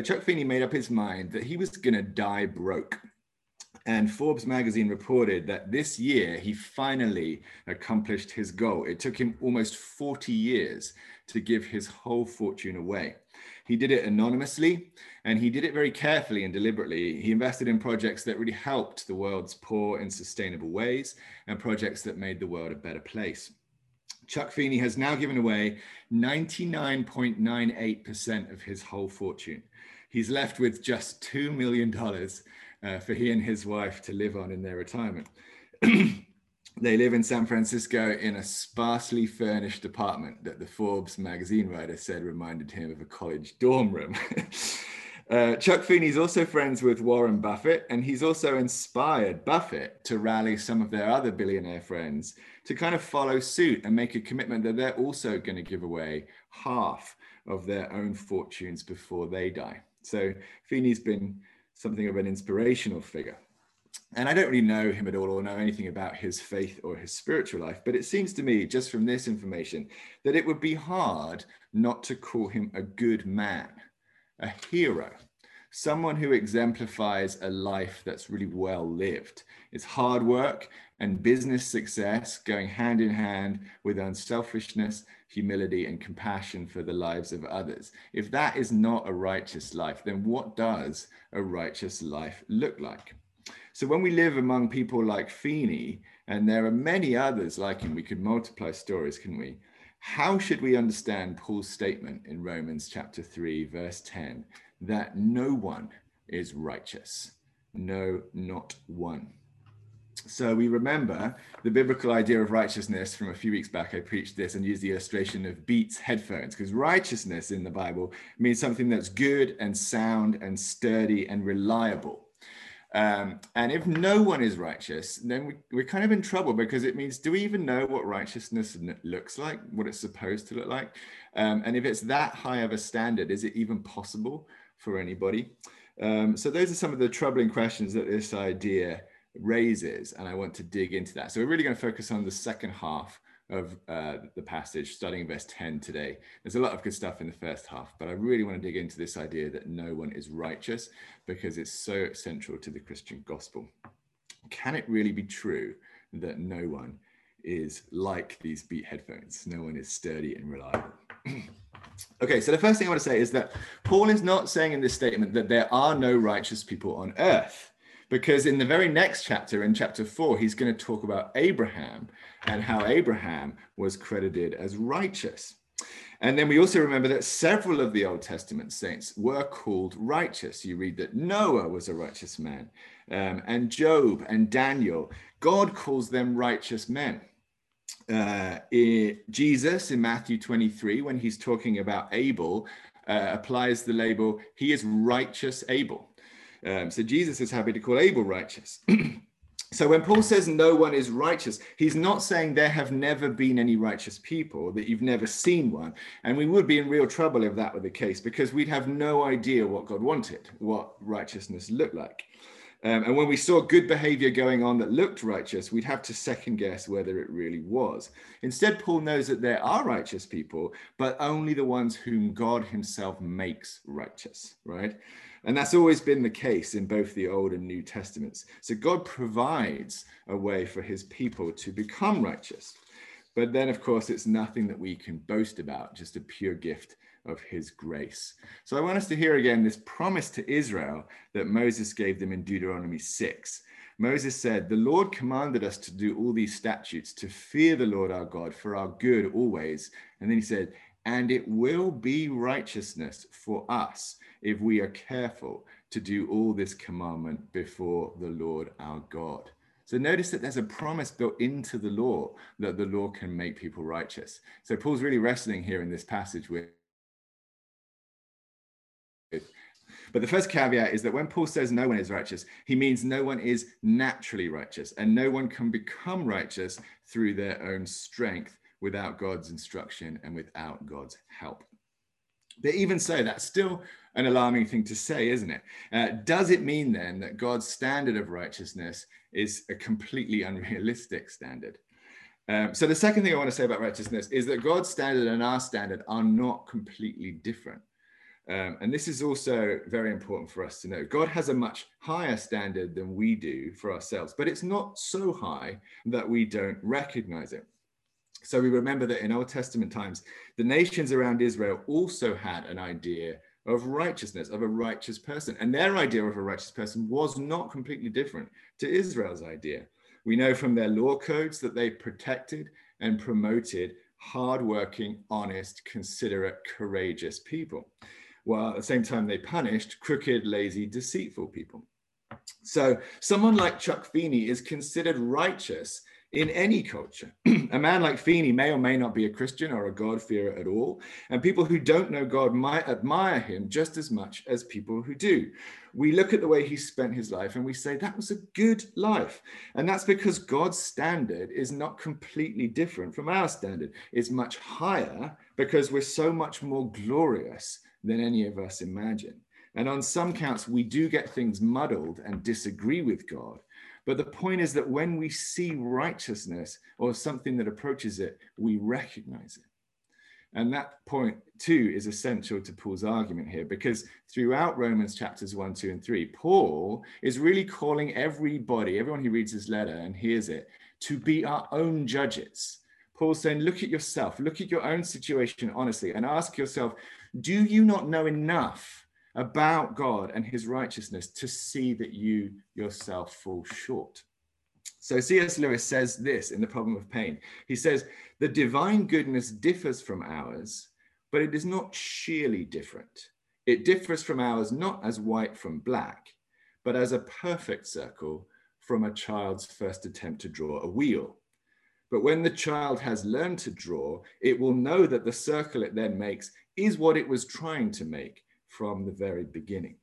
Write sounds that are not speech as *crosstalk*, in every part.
Chuck Feeney made up his mind that he was going to die broke. And Forbes magazine reported that this year he finally accomplished his goal. It took him almost 40 years to give his whole fortune away. He did it anonymously and he did it very carefully and deliberately. He invested in projects that really helped the world's poor in sustainable ways and projects that made the world a better place. Chuck Feeney has now given away 99.98% of his whole fortune. He's left with just $2 million uh, for he and his wife to live on in their retirement. *clears throat* they live in San Francisco in a sparsely furnished apartment that the Forbes magazine writer said reminded him of a college dorm room. *laughs* uh, Chuck Feeney's also friends with Warren Buffett, and he's also inspired Buffett to rally some of their other billionaire friends to kind of follow suit and make a commitment that they're also going to give away half of their own fortunes before they die. So Feeney's been something of an inspirational figure. And I don't really know him at all or know anything about his faith or his spiritual life, but it seems to me, just from this information, that it would be hard not to call him a good man, a hero, someone who exemplifies a life that's really well lived. It's hard work and business success going hand in hand with unselfishness humility, and compassion for the lives of others. If that is not a righteous life, then what does a righteous life look like? So when we live among people like Feeney, and there are many others like him, we could multiply stories, can we? How should we understand Paul's statement in Romans chapter 3, verse 10, that no one is righteous? No, not one. So we remember the biblical idea of righteousness from a few weeks back. I preached this and used the illustration of Beats headphones because righteousness in the Bible means something that's good and sound and sturdy and reliable. Um, and if no one is righteous, then we, we're kind of in trouble because it means do we even know what righteousness looks like, what it's supposed to look like? Um, and if it's that high of a standard, is it even possible for anybody? Um, so those are some of the troubling questions that this idea raises, and I want to dig into that. So we're really going to focus on the second half of uh, the passage, starting in verse 10 today. There's a lot of good stuff in the first half, but I really want to dig into this idea that no one is righteous because it's so central to the Christian gospel. Can it really be true that no one is like these beat headphones? No one is sturdy and reliable. *clears throat* okay, so the first thing I want to say is that Paul is not saying in this statement that there are no righteous people on earth because in the very next chapter, in chapter four, he's going to talk about Abraham and how Abraham was credited as righteous. And then we also remember that several of the Old Testament saints were called righteous. You read that Noah was a righteous man, um, and Job and Daniel. God calls them righteous men. Uh, Jesus in Matthew 23, when he's talking about Abel, uh, applies the label, he is righteous Abel. Um, so Jesus is happy to call Abel righteous. *clears throat* so when Paul says no one is righteous, he's not saying there have never been any righteous people, that you've never seen one. And we would be in real trouble if that were the case, because we'd have no idea what God wanted, what righteousness looked like. Um, and when we saw good behavior going on that looked righteous, we'd have to second guess whether it really was. Instead, Paul knows that there are righteous people, but only the ones whom God himself makes righteous, right? And that's always been the case in both the Old and New Testaments. So God provides a way for his people to become righteous. But then, of course, it's nothing that we can boast about, just a pure gift of his grace. So I want us to hear again this promise to Israel that Moses gave them in Deuteronomy 6. Moses said, The Lord commanded us to do all these statutes, to fear the Lord our God for our good always. And then he said, And it will be righteousness for us if we are careful to do all this commandment before the Lord our God. So notice that there's a promise built into the law that the law can make people righteous. So Paul's really wrestling here in this passage with. But the first caveat is that when Paul says no one is righteous, he means no one is naturally righteous, and no one can become righteous through their own strength without God's instruction and without God's help. But even so, that's still an alarming thing to say, isn't it? Uh, does it mean then that God's standard of righteousness is a completely unrealistic standard? Um, so the second thing I want to say about righteousness is that God's standard and our standard are not completely different. Um, and this is also very important for us to know. God has a much higher standard than we do for ourselves, but it's not so high that we don't recognize it. So we remember that in Old Testament times, the nations around Israel also had an idea of righteousness, of a righteous person. And their idea of a righteous person was not completely different to Israel's idea. We know from their law codes that they protected and promoted hardworking, honest, considerate, courageous people, while at the same time they punished crooked, lazy, deceitful people. So someone like Chuck Feeney is considered righteous in any culture. *clears throat* a man like Feeney may or may not be a Christian or a God-fearer at all, and people who don't know God might admire him just as much as people who do. We look at the way he spent his life and we say that was a good life. And that's because God's standard is not completely different from our standard. It's much higher because we're so much more glorious than any of us imagine. And on some counts, we do get things muddled and disagree with God. But the point is that when we see righteousness or something that approaches it, we recognize it. And that point, too, is essential to Paul's argument here because throughout Romans chapters 1, 2, and 3, Paul is really calling everybody, everyone who reads his letter and hears it, to be our own judges. Paul's saying, look at yourself, look at your own situation honestly, and ask yourself, do you not know enough about God and his righteousness to see that you yourself fall short. So C.S. Lewis says this in The Problem of Pain. He says, The divine goodness differs from ours, but it is not sheerly different. It differs from ours not as white from black, but as a perfect circle from a child's first attempt to draw a wheel. But when the child has learned to draw, it will know that the circle it then makes is what it was trying to make from the very beginning.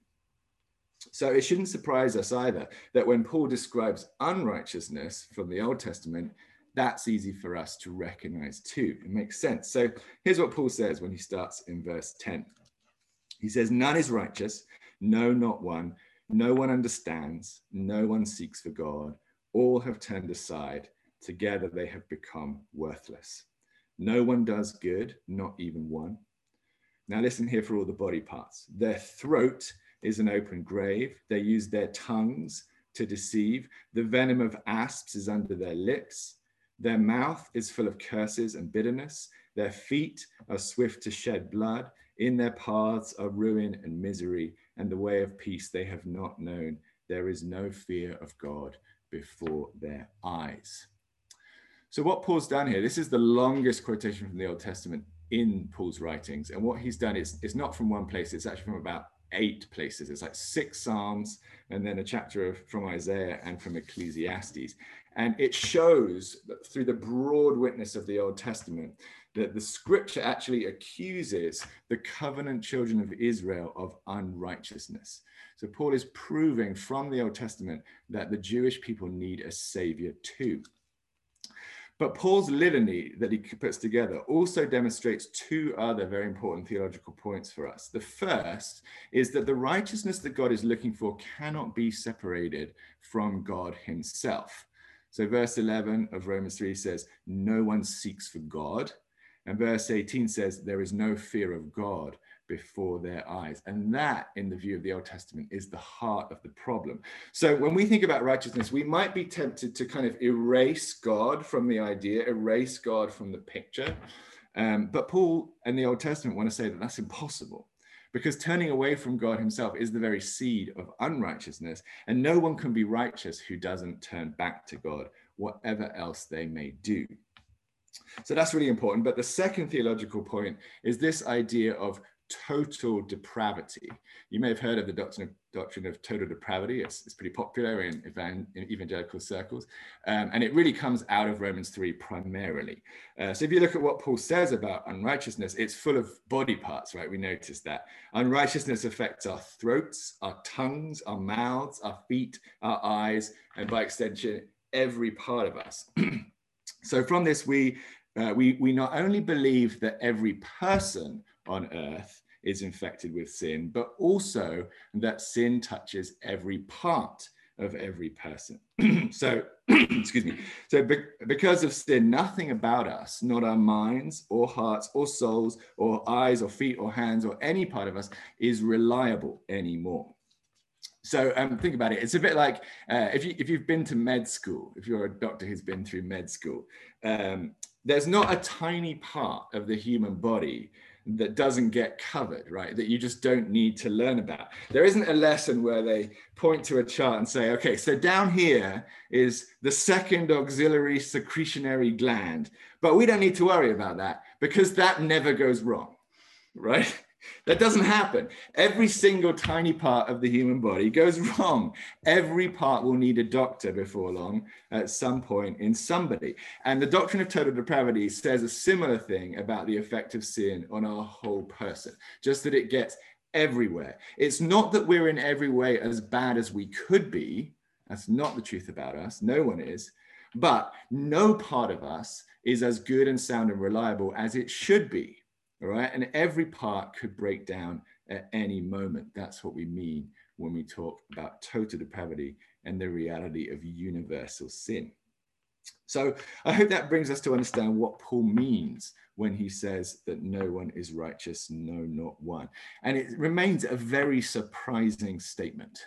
So it shouldn't surprise us either that when Paul describes unrighteousness from the Old Testament, that's easy for us to recognize too. It makes sense. So here's what Paul says when he starts in verse 10. He says, None is righteous, no, not one. No one understands, no one seeks for God. All have turned aside. Together they have become worthless. No one does good, not even one. Now, listen here for all the body parts. Their throat is an open grave. They use their tongues to deceive. The venom of asps is under their lips. Their mouth is full of curses and bitterness. Their feet are swift to shed blood. In their paths are ruin and misery, and the way of peace they have not known. There is no fear of God before their eyes. So, what Paul's done here, this is the longest quotation from the Old Testament in Paul's writings. And what he's done is it's not from one place, it's actually from about eight places. It's like six Psalms and then a chapter of, from Isaiah and from Ecclesiastes. And it shows through the broad witness of the Old Testament that the scripture actually accuses the covenant children of Israel of unrighteousness. So Paul is proving from the Old Testament that the Jewish people need a savior too. But Paul's litany that he puts together also demonstrates two other very important theological points for us. The first is that the righteousness that God is looking for cannot be separated from God himself. So, verse 11 of Romans 3 says, No one seeks for God. And verse 18 says, There is no fear of God before their eyes. And that, in the view of the Old Testament, is the heart of the problem. So when we think about righteousness, we might be tempted to kind of erase God from the idea, erase God from the picture. Um, but Paul and the Old Testament want to say that that's impossible because turning away from God himself is the very seed of unrighteousness. And no one can be righteous who doesn't turn back to God, whatever else they may do. So that's really important. But the second theological point is this idea of total depravity. You may have heard of the doctrine of, doctrine of total depravity. It's, it's pretty popular in, evan, in evangelical circles. Um, and it really comes out of Romans 3 primarily. Uh, so if you look at what Paul says about unrighteousness, it's full of body parts, right? We notice that. Unrighteousness affects our throats, our tongues, our mouths, our feet, our eyes, and by extension, every part of us. *clears throat* so from this, we uh, we, we not only believe that every person on earth is infected with sin, but also that sin touches every part of every person. *clears throat* so, *clears throat* excuse me. So, be- because of sin, nothing about us, not our minds or hearts or souls or eyes or feet or hands or any part of us, is reliable anymore. So um, think about it. It's a bit like uh, if you if you've been to med school, if you're a doctor who's been through med school, um, there's not a tiny part of the human body that doesn't get covered, right? That you just don't need to learn about. There isn't a lesson where they point to a chart and say, okay, so down here is the second auxiliary secretionary gland, but we don't need to worry about that because that never goes wrong, right? That doesn't happen. Every single tiny part of the human body goes *laughs* wrong. Every part will need a doctor before long at some point in somebody. And the doctrine of total depravity says a similar thing about the effect of sin on our whole person, just that it gets everywhere. It's not that we're in every way as bad as we could be. That's not the truth about us. No one is. But no part of us is as good and sound and reliable as it should be right. And every part could break down at any moment. That's what we mean when we talk about total depravity and the reality of universal sin. So I hope that brings us to understand what Paul means when he says that no one is righteous, no, not one. And it remains a very surprising statement,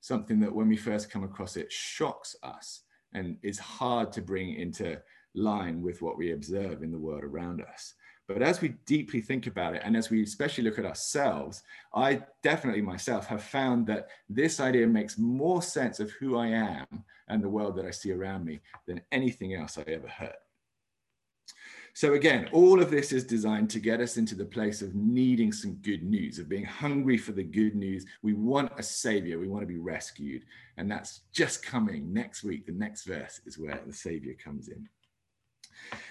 something that when we first come across it shocks us and is hard to bring into line with what we observe in the world around us. But as we deeply think about it, and as we especially look at ourselves, I definitely myself have found that this idea makes more sense of who I am and the world that I see around me than anything else I ever heard. So, again, all of this is designed to get us into the place of needing some good news, of being hungry for the good news. We want a savior, we want to be rescued. And that's just coming next week. The next verse is where the savior comes in.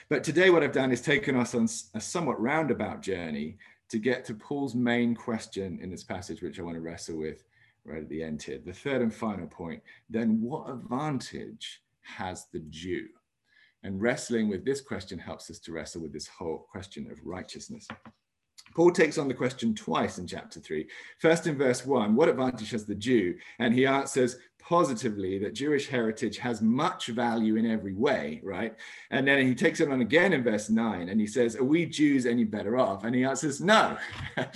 But today, what I've done is taken us on a somewhat roundabout journey to get to Paul's main question in this passage, which I want to wrestle with right at the end here. The third and final point then, what advantage has the Jew? And wrestling with this question helps us to wrestle with this whole question of righteousness. Paul takes on the question twice in chapter 3. First in verse 1, what advantage has the Jew? And he answers positively that Jewish heritage has much value in every way, right? And then he takes it on again in verse 9 and he says, Are we Jews any better off? And he answers, No, *laughs*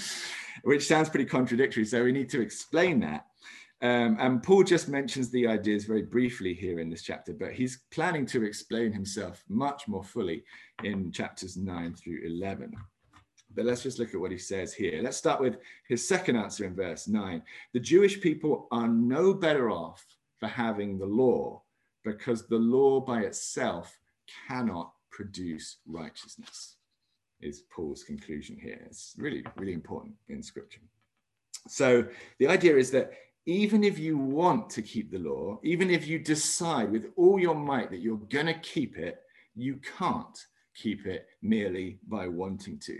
which sounds pretty contradictory. So we need to explain that. Um, and Paul just mentions the ideas very briefly here in this chapter, but he's planning to explain himself much more fully in chapters 9 through 11. But let's just look at what he says here. Let's start with his second answer in verse 9. The Jewish people are no better off for having the law because the law by itself cannot produce righteousness, is Paul's conclusion here. It's really, really important in scripture. So the idea is that even if you want to keep the law, even if you decide with all your might that you're going to keep it, you can't keep it merely by wanting to.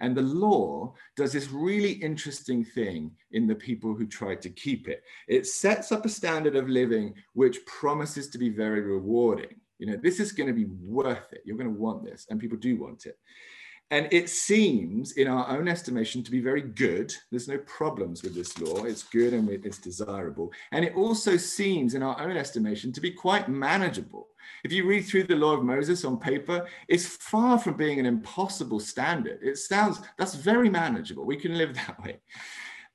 And the law does this really interesting thing in the people who try to keep it. It sets up a standard of living which promises to be very rewarding. You know, this is going to be worth it. You're going to want this, and people do want it. And it seems, in our own estimation, to be very good. There's no problems with this law. It's good and it's desirable. And it also seems, in our own estimation, to be quite manageable. If you read through the law of Moses on paper, it's far from being an impossible standard. It sounds, that's very manageable. We can live *laughs* that way.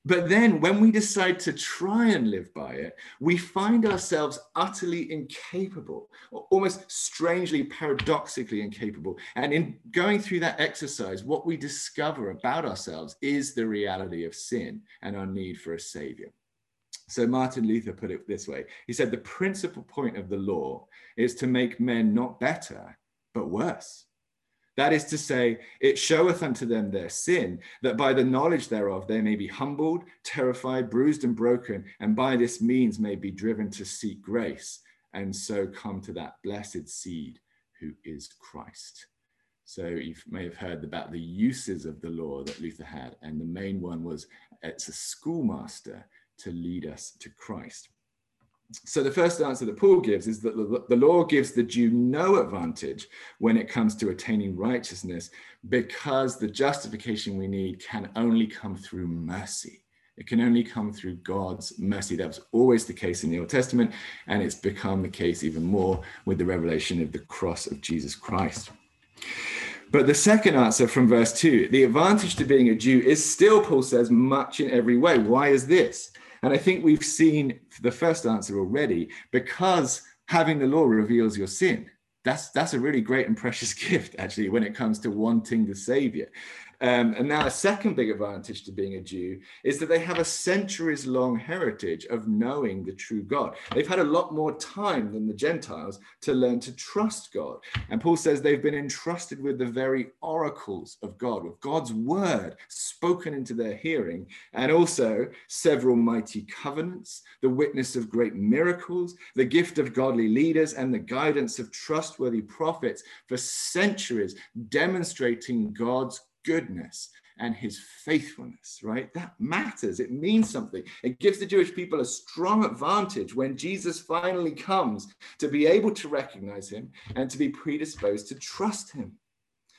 But then when we decide to try and live by it, we find ourselves utterly incapable, almost strangely, paradoxically incapable. And in going through that exercise, what we discover about ourselves is the reality of sin and our need for a savior. So Martin Luther put it this way He said, The principal point of the law is to make men not better, but worse. That is to say, it showeth unto them their sin, that by the knowledge thereof they may be humbled, terrified, bruised, and broken, and by this means may be driven to seek grace, and so come to that blessed seed who is Christ. So you may have heard about the uses of the law that Luther had, and the main one was it's a schoolmaster to lead us to Christ. So the first answer that Paul gives is that the law gives the Jew no advantage when it comes to attaining righteousness because the justification we need can only come through mercy. It can only come through God's mercy. That was always the case in the Old Testament, and it's become the case even more with the revelation of the cross of Jesus Christ. But the second answer from verse 2 the advantage to being a Jew is still, Paul says, much in every way. Why is this? And I think we've seen the first answer already because having the law reveals your sin. That's, that's a really great and precious *laughs* gift, actually, when it comes to wanting the Savior. Um, and now, a second big advantage to being a Jew is that they have a centuries long heritage of knowing the true God. They've had a lot more time than the Gentiles to learn to trust God. And Paul says they've been entrusted with the very oracles of God, with God's word spoken into their hearing, and also several mighty covenants, the witness of great miracles, the gift of godly leaders, and the guidance of trustworthy prophets for centuries, demonstrating God's goodness and his faithfulness, right? That matters. It means something. It gives the Jewish people a strong advantage when Jesus finally comes to be able to recognize him and to be predisposed to trust him.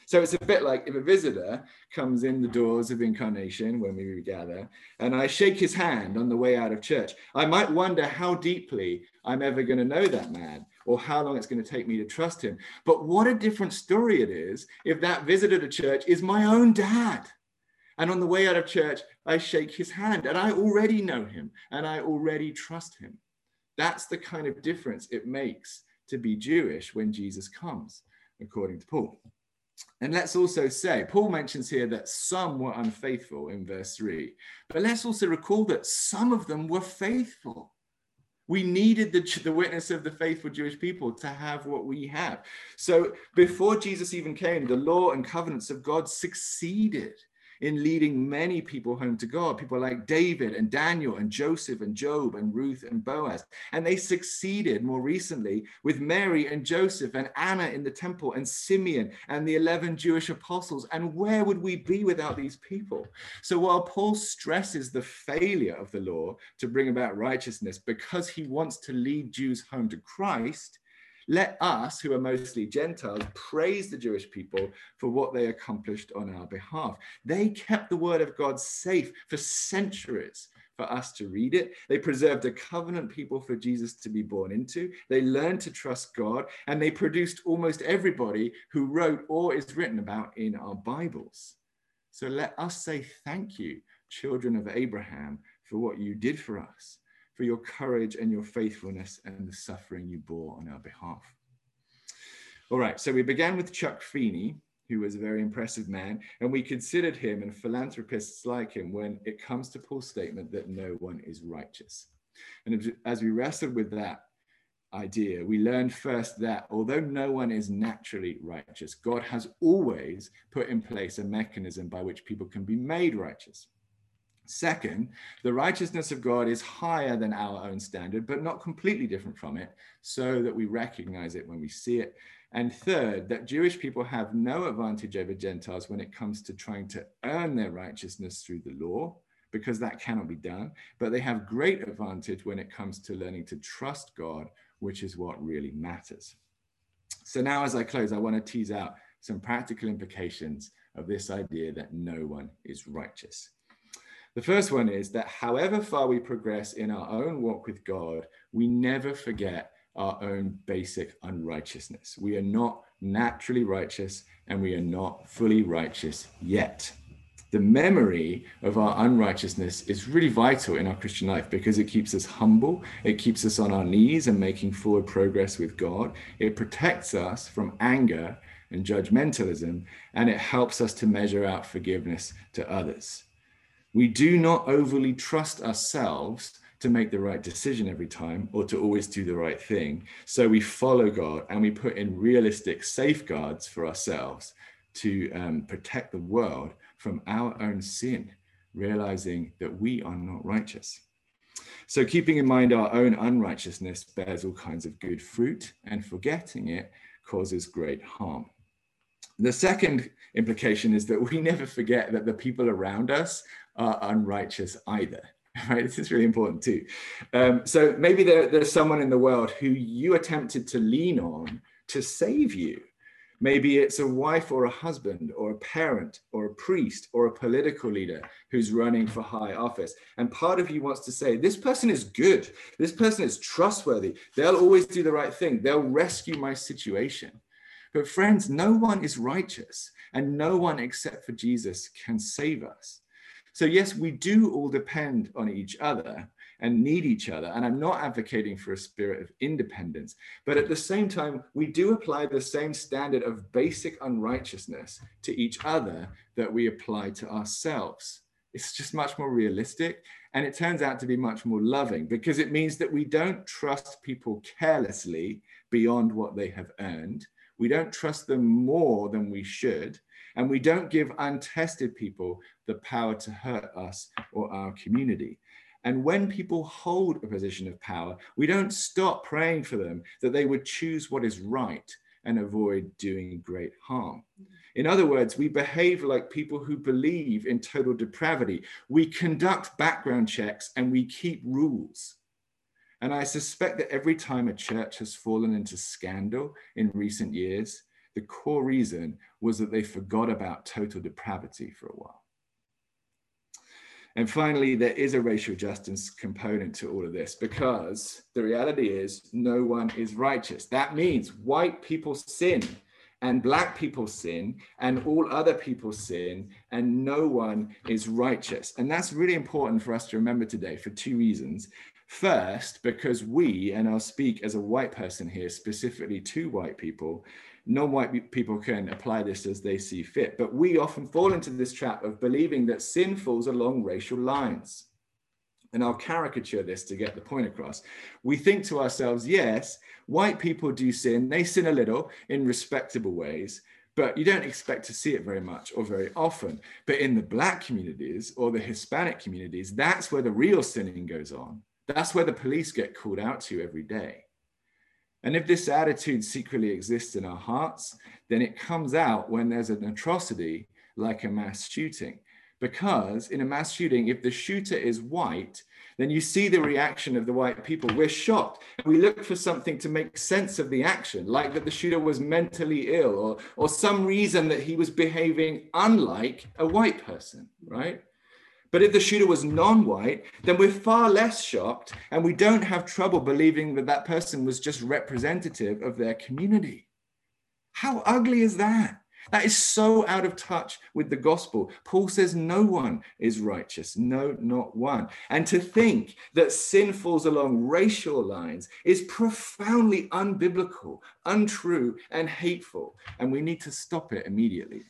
So it's a bit like if a visitor comes in the doors of incarnation when we gather, and I shake his hand on the way out of church. I might wonder how deeply I'm ever going to know that man or how long it's going to take me to trust him. But what a different story it is if that visitor to church is my own dad. And on the way out of church, I shake his hand and I already know him and I already trust him. That's the kind of difference it makes to be Jewish when Jesus comes, according to Paul. And let's also say, Paul mentions here that some were unfaithful in verse 3, but let's also recall that some of them were faithful. We needed the, the witness of the faithful Jewish people to have what we have. So before Jesus even came, the law and covenants of God succeeded in leading many people home to God, people like David and Daniel and Joseph and Job and Ruth and Boaz. And they succeeded more recently with Mary and Joseph and Anna in the temple and Simeon and the 11 Jewish apostles. And where would we be without these people? So while Paul stresses the failure of the law to bring about righteousness because he wants to lead Jews home to Christ, let us, who are mostly Gentiles, praise the Jewish people for what they accomplished on our behalf. They kept the word of God safe for centuries for us to read it. They preserved a covenant people for Jesus to be born into. They learned to trust God, and they produced almost everybody who wrote or is written about in our Bibles. So let us say thank you, children of Abraham, for what you did for us for your courage and your faithfulness and the suffering you bore on our behalf. All right, so we began with Chuck Feeney, who was a very impressive man, and we considered him and philanthropists like him when it comes to Paul's statement that no one is righteous. And as we wrestled with that idea, we learned first that although no one is naturally righteous, God has always put in place a mechanism by which people can be made righteous. Second, the righteousness of God is higher than our own standard, but not completely different from it, so that we recognize it when we see it. And third, that Jewish people have no advantage over Gentiles when it comes to trying to earn their righteousness through the law, because that cannot be done. But they have great advantage when it comes to learning to trust God, which is what really matters. So now, as I close, I want to tease out some practical implications of this idea that no one is righteous. The first one is that however far we progress in our own walk with God, we never forget our own basic unrighteousness. We are not naturally righteous and we are not fully righteous yet. The memory of our unrighteousness is really vital in our Christian life because it keeps us humble, it keeps us on our knees and making forward progress with God, it protects us from anger and judgmentalism, and it helps us to measure out forgiveness to others. We do not overly trust ourselves to make the right decision every time or to always do the right thing. So we follow God and we put in realistic safeguards for ourselves to um, protect the world from our own sin, realizing that we are not righteous. So, keeping in mind our own unrighteousness bears all kinds of good fruit, and forgetting it causes great harm. The second implication is that we *laughs* never forget that the people around us are unrighteous either. *laughs* Right, this is really important too. Um, so maybe there, there's someone in the world who you attempted to lean on to save you, Maybe it's a wife or a husband or a parent or a priest or a political leader who's running for high office. And part of you wants to say, this person is good. This person is trustworthy. They'll always do the right thing. They'll rescue my situation. But friends, no one is righteous and no one except for Jesus can save us. So, yes, we do all depend on each other and need each other. And I'm not advocating for a spirit of independence, but at the same time, we do apply the same standard of basic unrighteousness to each other that we apply to ourselves. It's just much more realistic. And it turns out to be much more loving because it means that we don't trust people carelessly beyond what they have earned. We don't trust them more than we should. And we don't give untested people the power to hurt us or our community. And when people hold a position of power, we don't stop praying for them that they would choose what is right and avoid doing great harm. In other words, we behave like people who believe in total depravity. We conduct background checks and we keep rules. And I suspect that every time a church has fallen into scandal in recent years, the core reason was that they forgot about total depravity for a while. And finally, there is a racial justice component to all of this because the reality is no one is righteous. That means white people sin and black people sin and all other people sin and no one is righteous. And that's really important for us to remember today for two reasons. First, because we, and I'll speak as a white person here, specifically to white people, non-white people can apply this as they see fit. But we often fall into this trap of believing that sin falls along racial lines. And I'll caricature this to get the point across. We think to ourselves, yes, white people do sin. They sin a little in respectable ways, but you don't expect to see it very much or very often. But in the black communities or the Hispanic communities, that's where the real sinning goes on. That's where the police get called out to every day. And if this attitude secretly exists in our hearts, then it comes out when there's an atrocity like a mass shooting. Because in a mass shooting, if the shooter is white, then you see the reaction of the white people. We're shocked. We look for something to make sense of the action, like that the shooter was mentally ill or, or some reason that he was behaving unlike a white person, right? But if the shooter was non white, then we're far less shocked and we don't have trouble believing that that person was just representative of their community. How ugly is that? That is so out of touch with the gospel. Paul says no one is righteous, no, not one. And to think that sin falls along racial lines is profoundly unbiblical, untrue, and hateful. And we need to stop it immediately.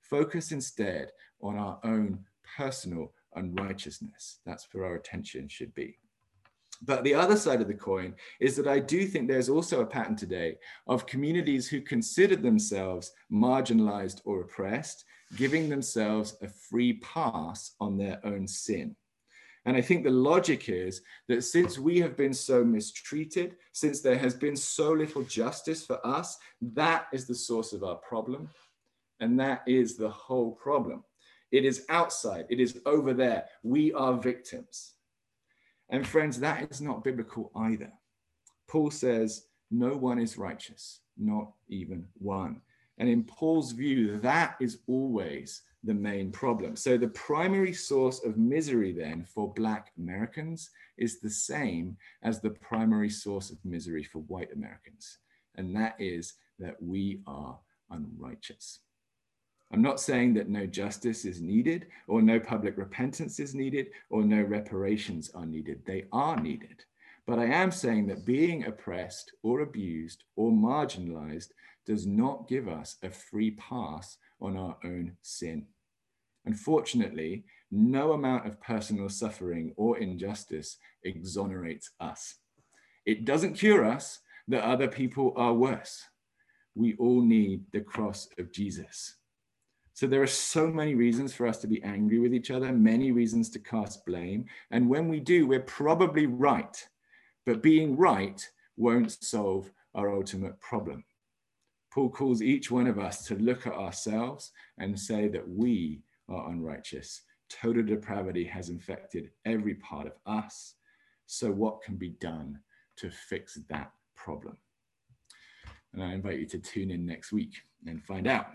Focus instead on our own personal unrighteousness. That's where our attention should be. But the other side of the coin is that I do think there's also a pattern today of communities who consider themselves marginalized or oppressed, giving themselves a free pass on their own sin. And I think the logic is that since we have been so mistreated, since there has been so little justice for us, that is the source of our problem. And that is the whole problem. It is outside, it is over there. We are victims. And friends, that is not biblical either. Paul says, No one is righteous, not even one. And in Paul's view, that is always the main problem. So the primary source of misery then for Black Americans is the same as the primary source of misery for white Americans. And that is that we are unrighteous. I'm not saying that no justice is needed or no public repentance is needed or no reparations are needed. They are needed. But I am saying that being oppressed or abused or marginalized does not give us a free pass on our own sin. Unfortunately, no amount of personal suffering or injustice exonerates us. It doesn't cure us that other people are worse. We all need the cross of Jesus. So there are so many reasons for us to be angry with each other, many reasons to cast blame. And when we do, we're probably right. But being right won't solve our ultimate problem. Paul calls each one of us to look at ourselves and say that we are unrighteous. Total depravity has infected every part of us. So, what can be done to fix that problem? And I invite you to tune in next week and find out.